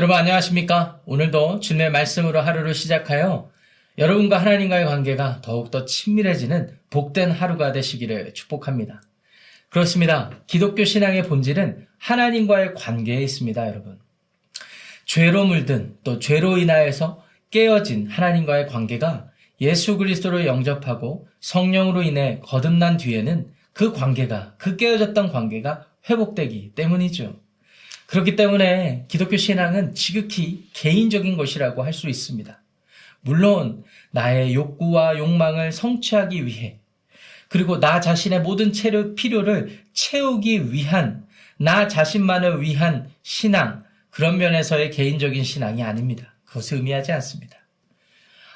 여러분 안녕하십니까? 오늘도 주님의 말씀으로 하루를 시작하여 여러분과 하나님과의 관계가 더욱더 친밀해지는 복된 하루가 되시기를 축복합니다. 그렇습니다. 기독교 신앙의 본질은 하나님과의 관계에 있습니다, 여러분. 죄로 물든 또 죄로 인하여서 깨어진 하나님과의 관계가 예수 그리스도를 영접하고 성령으로 인해 거듭난 뒤에는 그 관계가, 그 깨어졌던 관계가 회복되기 때문이죠. 그렇기 때문에 기독교 신앙은 지극히 개인적인 것이라고 할 수 있습니다. 물론 나의 욕구와 욕망을 성취하기 위해 그리고 나 자신의 모든 체력 필요를 채우기 위한 나 자신만을 위한 신앙 그런 면에서의 개인적인 신앙이 아닙니다. 그것을 의미하지 않습니다.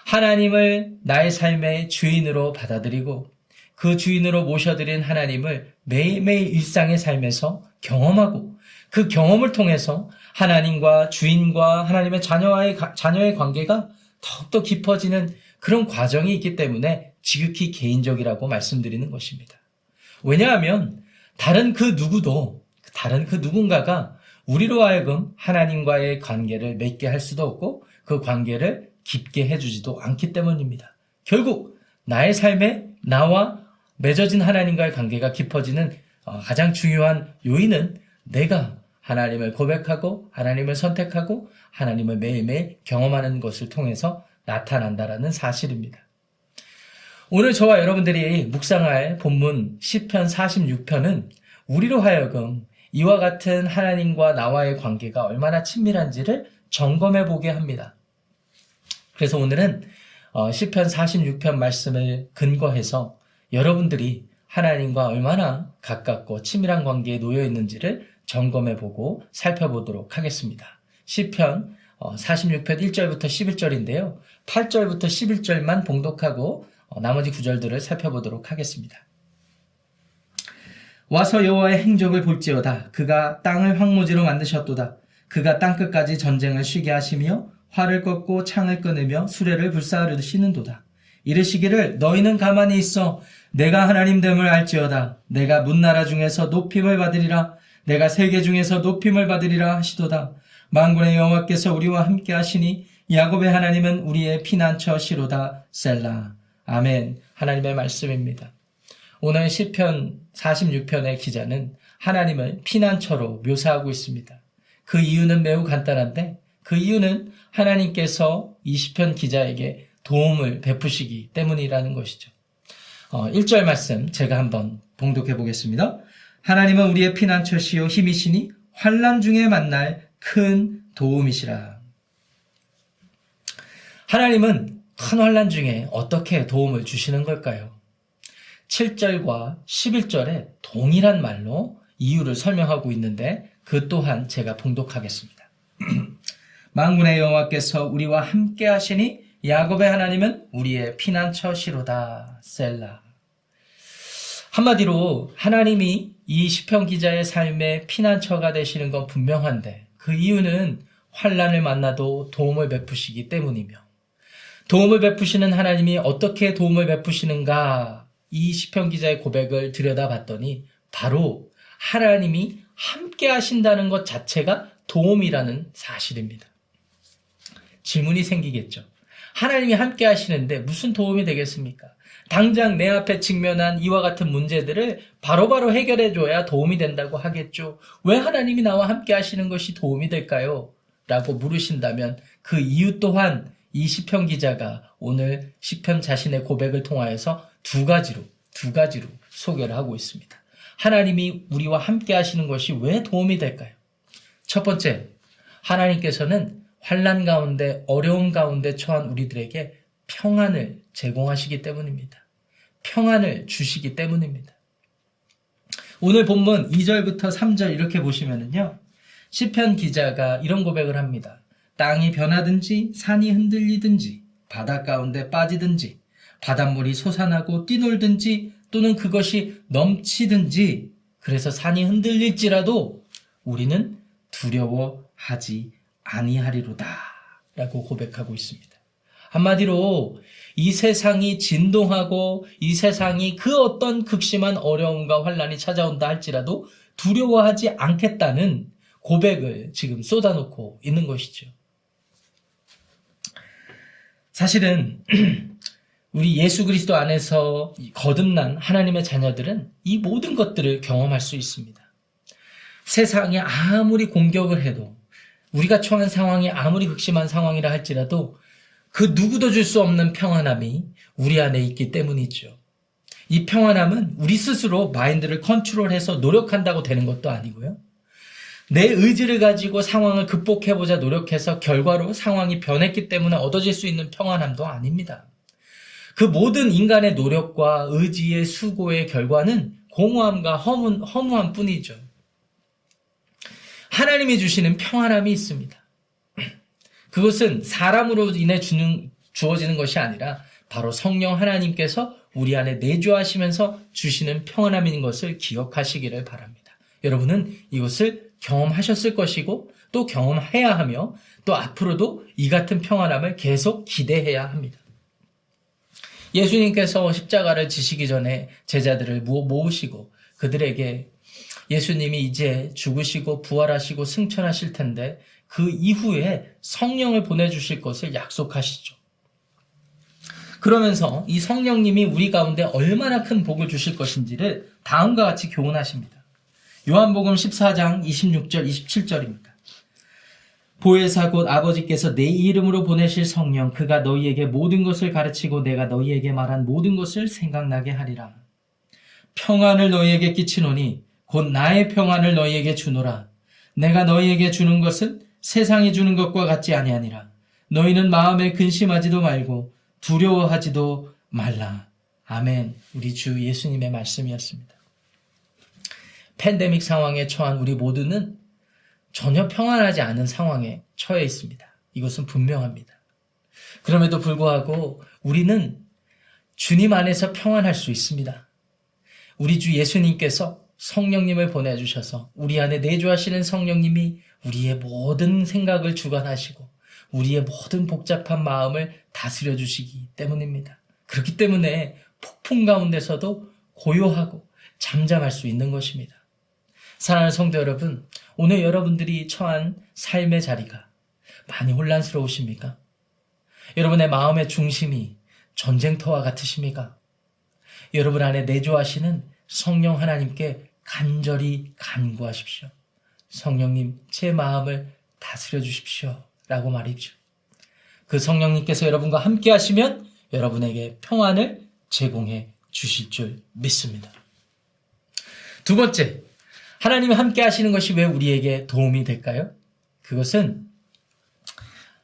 하나님을 나의 삶의 주인으로 받아들이고 그 주인으로 모셔드린 하나님을 매일매일 일상의 삶에서 경험하고 그 경험을 통해서 하나님과 주인과 하나님의 자녀와의 자녀의 관계가 더욱더 깊어지는 그런 과정이 있기 때문에 지극히 개인적이라고 말씀드리는 것입니다. 왜냐하면 다른 그 누구도 다른 그 누군가가 우리로 하여금 하나님과의 관계를 맺게 할 수도 없고 그 관계를 깊게 해주지도 않기 때문입니다. 결국 나의 삶에 나와 맺어진 하나님과의 관계가 깊어지는 어, 가장 중요한 요인은 내가 하나님을 고백하고 하나님을 선택하고 하나님을 매일매일 경험하는 것을 통해서 나타난다라는 사실입니다. 오늘 저와 여러분들이 묵상할 본문 10편 46편은 우리로 하여금 이와 같은 하나님과 나와의 관계가 얼마나 친밀한지를 점검해 보게 합니다. 그래서 오늘은 10편 어, 46편 말씀을 근거해서 여러분들이 하나님과 얼마나 가깝고 치밀한 관계에 놓여 있는지를 점검해 보고 살펴보도록 하겠습니다. 10편 46편 1절부터 11절인데요. 8절부터 11절만 봉독하고 어, 나머지 구절들을 살펴보도록 하겠습니다. 와서 여호와의 행적을 볼지어다. 그가 땅을 황무지로 만드셨도다. 그가 땅 끝까지 전쟁을 쉬게 하시며 활을 꺾고 창을 끊으며 수레를 불사르시는도다. 이르시기를 너희는 가만히 있어 내가 하나님 됨을 알지어다. 내가 문나라 중에서 높임을 받으리라. 내가 세계 중에서 높임을 받으리라 하시도다. 만군의 여호와께서 우리와 함께 하시니 야곱의 하나님은 우리의 피난처 시로다 셀라. 아멘. 하나님의 말씀입니다. 오늘 시편 46편의 기자는 하나님을 피난처로 묘사하고 있습니다. 그 이유는 매우 간단한데 그 이유는 하나님께서 이 시편 기자에게 도움을 베푸시기 때문이라는 것이죠. 어, 1절 말씀 제가 한번 봉독해 보겠습니다. 하나님은 우리의 피난처시요 힘이시니 환란 중에 만날 큰 도움이시라. 하나님은 큰 환란 중에 어떻게 도움을 주시는 걸까요? 7절과 11절에 동일한 말로 이유를 설명하고 있는데 그 또한 제가 봉독하겠습니다. 망군의 여호와께서 우리와 함께 하시니 야곱의 하나님은 우리의 피난처시로다 셀라. 한마디로 하나님이 이 시편 기자의 삶의 피난처가 되시는 건 분명한데 그 이유는 환란을 만나도 도움을 베푸시기 때문이며 도움을 베푸시는 하나님이 어떻게 도움을 베푸시는가 이 시편 기자의 고백을 들여다봤더니 바로 하나님이 함께 하신다는 것 자체가 도움이라는 사실입니다. 질문이 생기겠죠. 하나님이 함께 하시는데 무슨 도움이 되겠습니까? 당장 내 앞에 직면한 이와 같은 문제들을 바로바로 해결해 줘야 도움이 된다고 하겠죠. 왜 하나님이 나와 함께 하시는 것이 도움이 될까요? 라고 물으신다면 그 이유 또한 이 시편 기자가 오늘 시편 자신의 고백을 통하여서 두 가지로 두 가지로 소개를 하고 있습니다. 하나님이 우리와 함께 하시는 것이 왜 도움이 될까요? 첫 번째, 하나님께서는 환란 가운데 어려움 가운데 처한 우리들에게 평안을 제공하시기 때문입니다. 평안을 주시기 때문입니다. 오늘 본문 2절부터 3절 이렇게 보시면은요. 시편 기자가 이런 고백을 합니다. 땅이 변하든지 산이 흔들리든지 바다 가운데 빠지든지 바닷물이 솟아나고 뛰놀든지 또는 그것이 넘치든지 그래서 산이 흔들릴지라도 우리는 두려워하지 아니하리로다 라고 고백하고 있습니다. 한마디로 이 세상이 진동하고 이 세상이 그 어떤 극심한 어려움과 환란이 찾아온다 할지라도 두려워하지 않겠다는 고백을 지금 쏟아놓고 있는 것이죠. 사실은 우리 예수 그리스도 안에서 거듭난 하나님의 자녀들은 이 모든 것들을 경험할 수 있습니다. 세상에 아무리 공격을 해도 우리가 처한 상황이 아무리 극심한 상황이라 할지라도 그 누구도 줄 수 없는 평안함이 우리 안에 있기 때문이죠. 이 평안함은 우리 스스로 마인드를 컨트롤해서 노력한다고 되는 것도 아니고요. 내 의지를 가지고 상황을 극복해보자 노력해서 결과로 상황이 변했기 때문에 얻어질 수 있는 평안함도 아닙니다. 그 모든 인간의 노력과 의지의 수고의 결과는 공허함과 허무, 허무함 뿐이죠. 하나님이 주시는 평안함이 있습니다. 그것은 사람으로 인해 주는, 주어지는 것이 아니라 바로 성령 하나님께서 우리 안에 내주하시면서 주시는 평안함인 것을 기억하시기를 바랍니다. 여러분은 이것을 경험하셨을 것이고 또 경험해야 하며 또 앞으로도 이 같은 평안함을 계속 기대해야 합니다. 예수님께서 십자가를 지시기 전에 제자들을 모으시고 그들에게 예수님이 이제 죽으시고 부활하시고 승천하실 텐데 그 이후에 성령을 보내주실 것을 약속하시죠. 그러면서 이 성령님이 우리 가운데 얼마나 큰 복을 주실 것인지를 다음과 같이 교훈하십니다. 요한복음 14장 26절 27절입니다. 보혜사 곧 아버지께서 내 이름으로 보내실 성령 그가 너희에게 모든 것을 가르치고 내가 너희에게 말한 모든 것을 생각나게 하리라. 평안을 너희에게 끼치노니 곧 나의 평안을 너희에게 주노라. 내가 너희에게 주는 것은 세상이 주는 것과 같지 아니하니라. 너희는 마음에 근심하지도 말고 두려워하지도 말라. 아멘. 우리 주 예수님의 말씀이었습니다. 팬데믹 상황에 처한 우리 모두는 전혀 평안하지 않은 상황에 처해 있습니다. 이것은 분명합니다. 그럼에도 불구하고 우리는 주님 안에서 평안할 수 있습니다. 우리 주 예수님께서 성령님을 보내주셔서 우리 안에 내주하시는 성령님이 우리의 모든 생각을 주관하시고 우리의 모든 복잡한 마음을 다스려 주시기 때문입니다. 그렇기 때문에 폭풍 가운데서도 고요하고 잠잠할 수 있는 것입니다. 사랑하는 성도 여러분, 오늘 여러분들이 처한 삶의 자리가 많이 혼란스러우십니까? 여러분의 마음의 중심이 전쟁터와 같으십니까? 여러분 안에 내조하시는 성령 하나님께 간절히 간구하십시오. 성령님, 제 마음을 다스려 주십시오. 라고 말이죠. 그 성령님께서 여러분과 함께 하시면 여러분에게 평안을 제공해 주실 줄 믿습니다. 두 번째, 하나님이 함께 하시는 것이 왜 우리에게 도움이 될까요? 그것은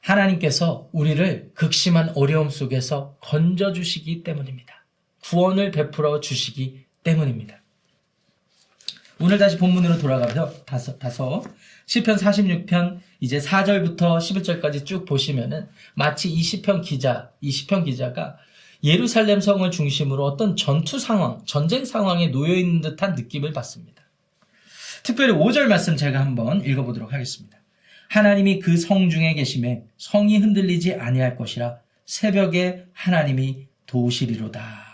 하나님께서 우리를 극심한 어려움 속에서 건져주시기 때문입니다. 구원을 베풀어 주시기 때문입니다. 오늘 다시 본문으로 돌아가서 다섯, 다섯, 10편 46편 이제 4절부터 11절까지 쭉 보시면은 마치 20편 기자, 20편 기자가 예루살렘 성을 중심으로 어떤 전투 상황, 전쟁 상황에 놓여 있는 듯한 느낌을 받습니다. 특별히 5절 말씀 제가 한번 읽어 보도록 하겠습니다. 하나님이 그 성 중에 계심에 성이 흔들리지 아니할 것이라 새벽에 하나님이 도우시리로다.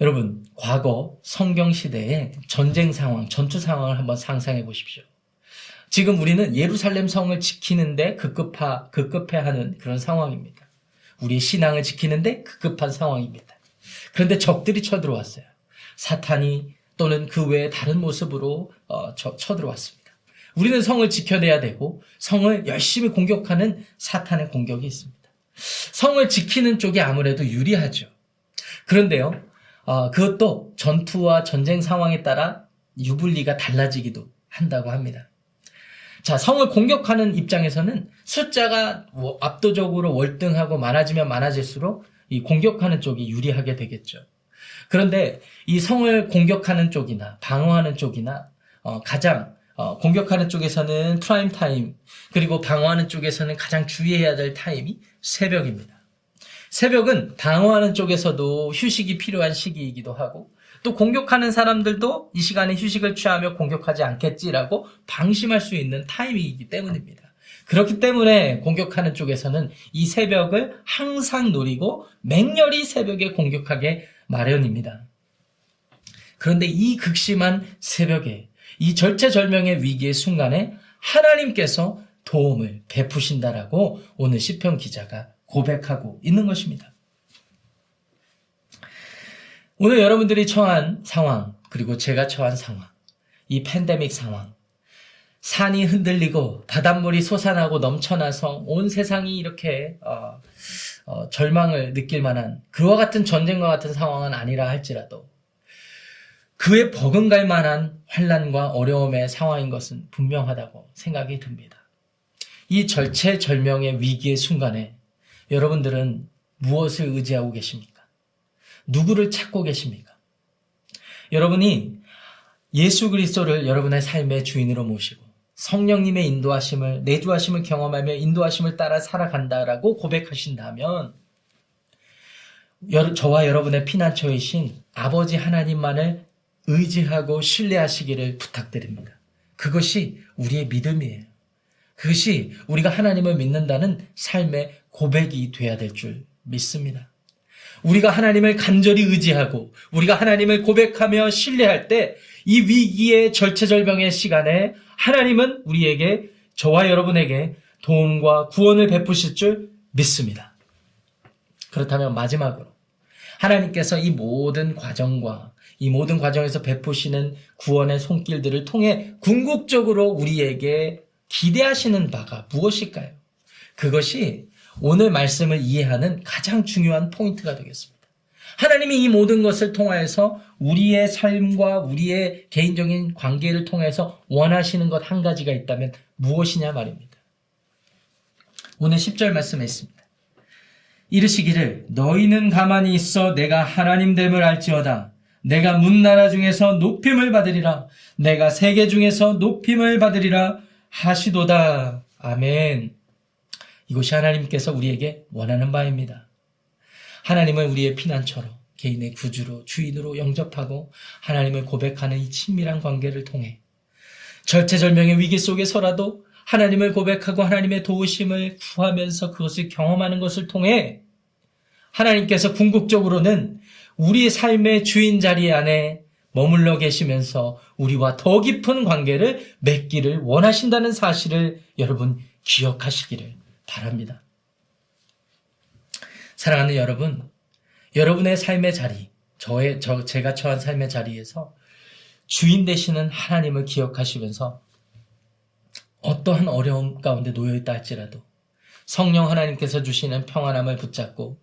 여러분, 과거 성경 시대의 전쟁 상황, 전투 상황을 한번 상상해 보십시오. 지금 우리는 예루살렘 성을 지키는데 급급하, 급급해 하는 그런 상황입니다. 우리의 신앙을 지키는데 급급한 상황입니다. 그런데 적들이 쳐들어왔어요. 사탄이 또는 그 외에 다른 모습으로 어, 쳐들어왔습니다. 우리는 성을 지켜내야 되고 성을 열심히 공격하는 사탄의 공격이 있습니다. 성을 지키는 쪽이 아무래도 유리하죠. 그런데요, 어, 그것도 전투와 전쟁 상황에 따라 유불리가 달라지기도 한다고 합니다. 자, 성을 공격하는 입장에서는 숫자가 압도적으로 월등하고 많아지면 많아질수록 이 공격하는 쪽이 유리하게 되겠죠. 그런데 이 성을 공격하는 쪽이나 방어하는 쪽이나 어, 가장 어, 공격하는 쪽에서는 프라임 타임 그리고 방어하는 쪽에서는 가장 주의해야 될 타임이 새벽입니다. 새벽은 방어하는 쪽에서도 휴식이 필요한 시기이기도 하고 또 공격하는 사람들도 이 시간에 휴식을 취하며 공격하지 않겠지라고 방심할 수 있는 타이밍이기 때문입니다. 그렇기 때문에 공격하는 쪽에서는 이 새벽을 항상 노리고 맹렬히 새벽에 공격하게 마련입니다. 그런데 이 극심한 새벽에 이 절체절명의 위기의 순간에 하나님께서 도움을 베푸신다라고 오늘 시편 기자가 고백하고 있는 것입니다. 오늘 여러분들이 처한 상황, 그리고 제가 처한 상황, 이 팬데믹 상황, 산이 흔들리고 바닷물이 솟아나고 넘쳐나서 온 세상이 이렇게 어, 어, 절망을 느낄 만한 그와 같은 전쟁과 같은 상황은 아니라 할지라도 그에 버금갈 만한 환란과 어려움의 상황인 것은 분명하다고 생각이 듭니다. 이 절체절명의 위기의 순간에 여러분들은 무엇을 의지하고 계십니까? 누구를 찾고 계십니까? 여러분이 예수 그리스도를 여러분의 삶의 주인으로 모시고 성령님의 인도하심을 내주하심을 경험하며 인도하심을 따라 살아간다라고 고백하신다면 저와 여러분의 피난처이신 아버지 하나님만을 의지하고 신뢰하시기를 부탁드립니다. 그것이 우리의 믿음이에요. 그것이 우리가 하나님을 믿는다는 삶의 고백이 돼야 될 줄 믿습니다. 우리가 하나님을 간절히 의지하고 우리가 하나님을 고백하며 신뢰할 때 이 위기의 절체절명의 시간에 하나님은 우리에게 저와 여러분에게 도움과 구원을 베푸실 줄 믿습니다. 그렇다면 마지막으로 하나님께서 이 모든 과정과 이 모든 과정에서 베푸시는 구원의 손길들을 통해 궁극적으로 우리에게 기대하시는 바가 무엇일까요? 그것이 오늘 말씀을 이해하는 가장 중요한 포인트가 되겠습니다. 하나님이 이 모든 것을 통하여서 우리의 삶과 우리의 개인적인 관계를 통해서 원하시는 것 한 가지가 있다면 무엇이냐 말입니다. 오늘 10절 말씀에 있습니다. 이르시기를 너희는 가만히 있어 내가 하나님 됨을 알지어다. 내가 문나라 중에서 높임을 받으리라. 내가 세계 중에서 높임을 받으리라 하시도다. 아멘. 이것이 하나님께서 우리에게 원하는 바입니다. 하나님을 우리의 피난처로 개인의 구주로 주인으로 영접하고 하나님을 고백하는 이 친밀한 관계를 통해 절체절명의 위기 속에서라도 하나님을 고백하고 하나님의 도우심을 구하면서 그것을 경험하는 것을 통해 하나님께서 궁극적으로는 우리 삶의 주인 자리 안에 머물러 계시면서 우리와 더 깊은 관계를 맺기를 원하신다는 사실을 여러분 기억하시기를 바랍니다. 사랑하는 여러분, 여러분의 삶의 자리, 저의, 저, 제가 처한 삶의 자리에서 주인 되시는 하나님을 기억하시면서 어떠한 어려움 가운데 놓여있다 할지라도 성령 하나님께서 주시는 평안함을 붙잡고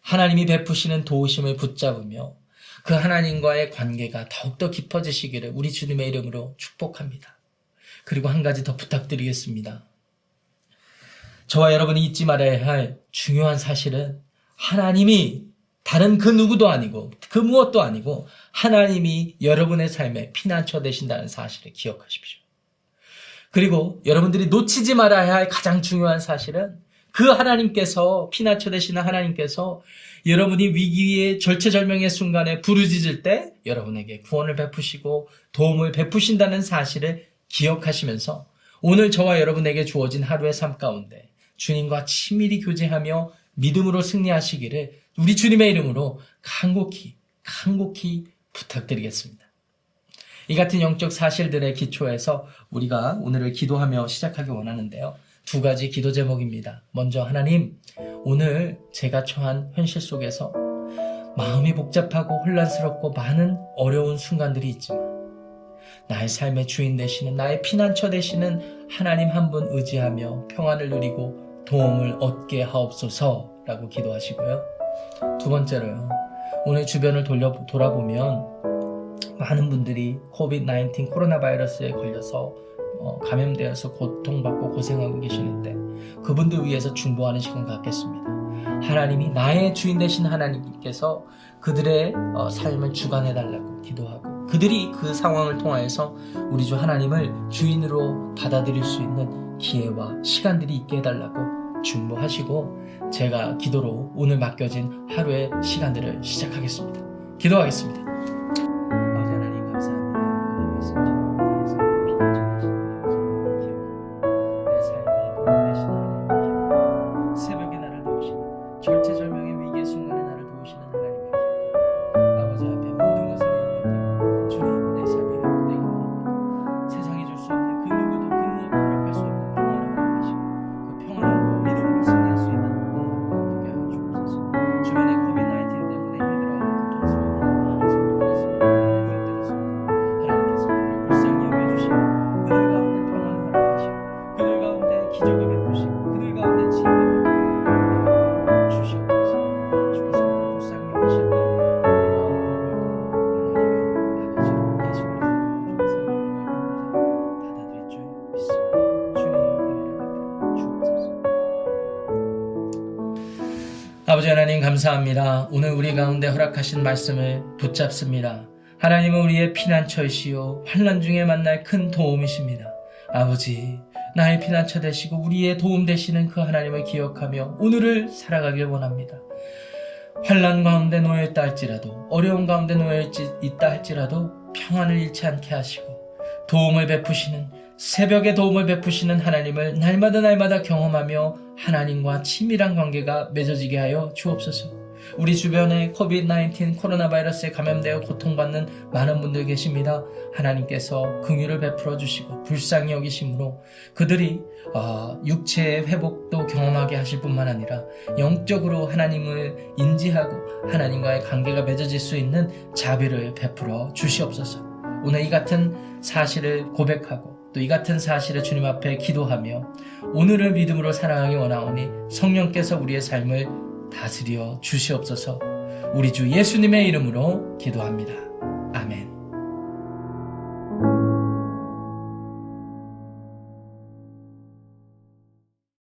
하나님이 베푸시는 도우심을 붙잡으며 그 하나님과의 관계가 더욱더 깊어지시기를 우리 주님의 이름으로 축복합니다. 그리고 한 가지 더 부탁드리겠습니다. 저와 여러분이 잊지 말아야 할 중요한 사실은 하나님이 다른 그 누구도 아니고 그 무엇도 아니고 하나님이 여러분의 삶에 피난처 되신다는 사실을 기억하십시오. 그리고 여러분들이 놓치지 말아야 할 가장 중요한 사실은 그 하나님께서 피난처 되시는 하나님께서 여러분이 위기의 절체절명의 순간에 부르짖을 때 여러분에게 구원을 베푸시고 도움을 베푸신다는 사실을 기억하시면서 오늘 저와 여러분에게 주어진 하루의 삶 가운데 주님과 친밀히 교제하며 믿음으로 승리하시기를 우리 주님의 이름으로 간곡히 간곡히 부탁드리겠습니다. 이 같은 영적 사실들의 기초에서 우리가 오늘을 기도하며 시작하기 원하는데요. 두 가지 기도 제목입니다. 먼저 하나님, 오늘 제가 처한 현실 속에서 마음이 복잡하고 혼란스럽고 많은 어려운 순간들이 있지만 나의 삶의 주인 되시는 나의 피난처 되시는 하나님 한 분 의지하며 평안을 누리고 도움을 얻게 하옵소서라고 기도하시고요. 두 번째로요. 오늘 주변을 돌려 돌아보면 많은 분들이 코비드-19 코로나 바이러스에 걸려서 어, 감염되어서 고통받고 고생하고 계시는데 그분들 위해서 중보하는 시간 갖겠습니다. 하나님이 나의 주인 되신 하나님께서 그들의 어, 삶을 주관해 달라고 기도하고 그들이 그 상황을 통하여서 우리 주 하나님을 주인으로 받아들일 수 있는 기회와 시간들이 있게 해달라고 중보하시고 제가 기도로 오늘 맡겨진 하루의 시간들을 시작하겠습니다. 기도하겠습니다. 감사합니다. 오늘 우리 가운데 허락하신 말씀을 붙잡습니다. 하나님은 우리의 피난처이시요 환란 중에 만날 큰 도움이십니다. 아버지 나의 피난처 되시고 우리의 도움 되시는 그 하나님을 기억하며 오늘을 살아가길 원합니다. 환란 가운데 놓여 있다 할지라도 어려운 가운데 놓여 있다 할지라도 평안을 잃지 않게 하시고 도움을 베푸시는 새벽에 도움을 베푸시는 하나님을 날마다 날마다 경험하며 하나님과 친밀한 관계가 맺어지게 하여 주옵소서. 우리 주변에 코비드-19 코로나 바이러스에 감염되어 고통받는 많은 분들 계십니다. 하나님께서 긍휼을 베풀어 주시고 불쌍히 여기심으로 그들이 어, 육체의 회복도 경험하게 하실 뿐만 아니라 영적으로 하나님을 인지하고 하나님과의 관계가 맺어질 수 있는 자비를 베풀어 주시옵소서. 오늘 이 같은 사실을 고백하고 또 이 같은 사실을 주님 앞에 기도하며 오늘을 믿음으로 살아가기 원하오니 성령께서 우리의 삶을 다스려 주시옵소서 우리 주 예수님의 이름으로 기도합니다.